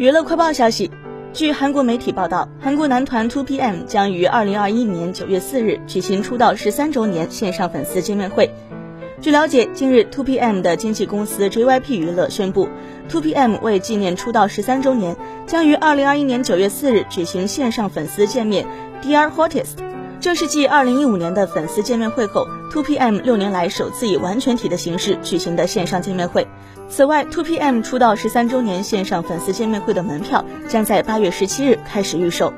娱乐快报消息，据韩国媒体报道，韩国男团 2PM 将于二零二一年九月四日举行出道十三周年线上粉丝见面会。据了解，近日 2PM 的经纪公司 JYP 娱乐宣布，2PM 为纪念出道十三周年，将于二零二一年九月四日举行线上粉丝见面 DR Hottest。这是继二零一五年的粉丝见面会后，Two PM 六年来首次以完全体的形式举行的线上见面会。此外，Two PM 出道十三周年线上粉丝见面会的门票将在八月十七日开始预售。